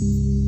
Peace.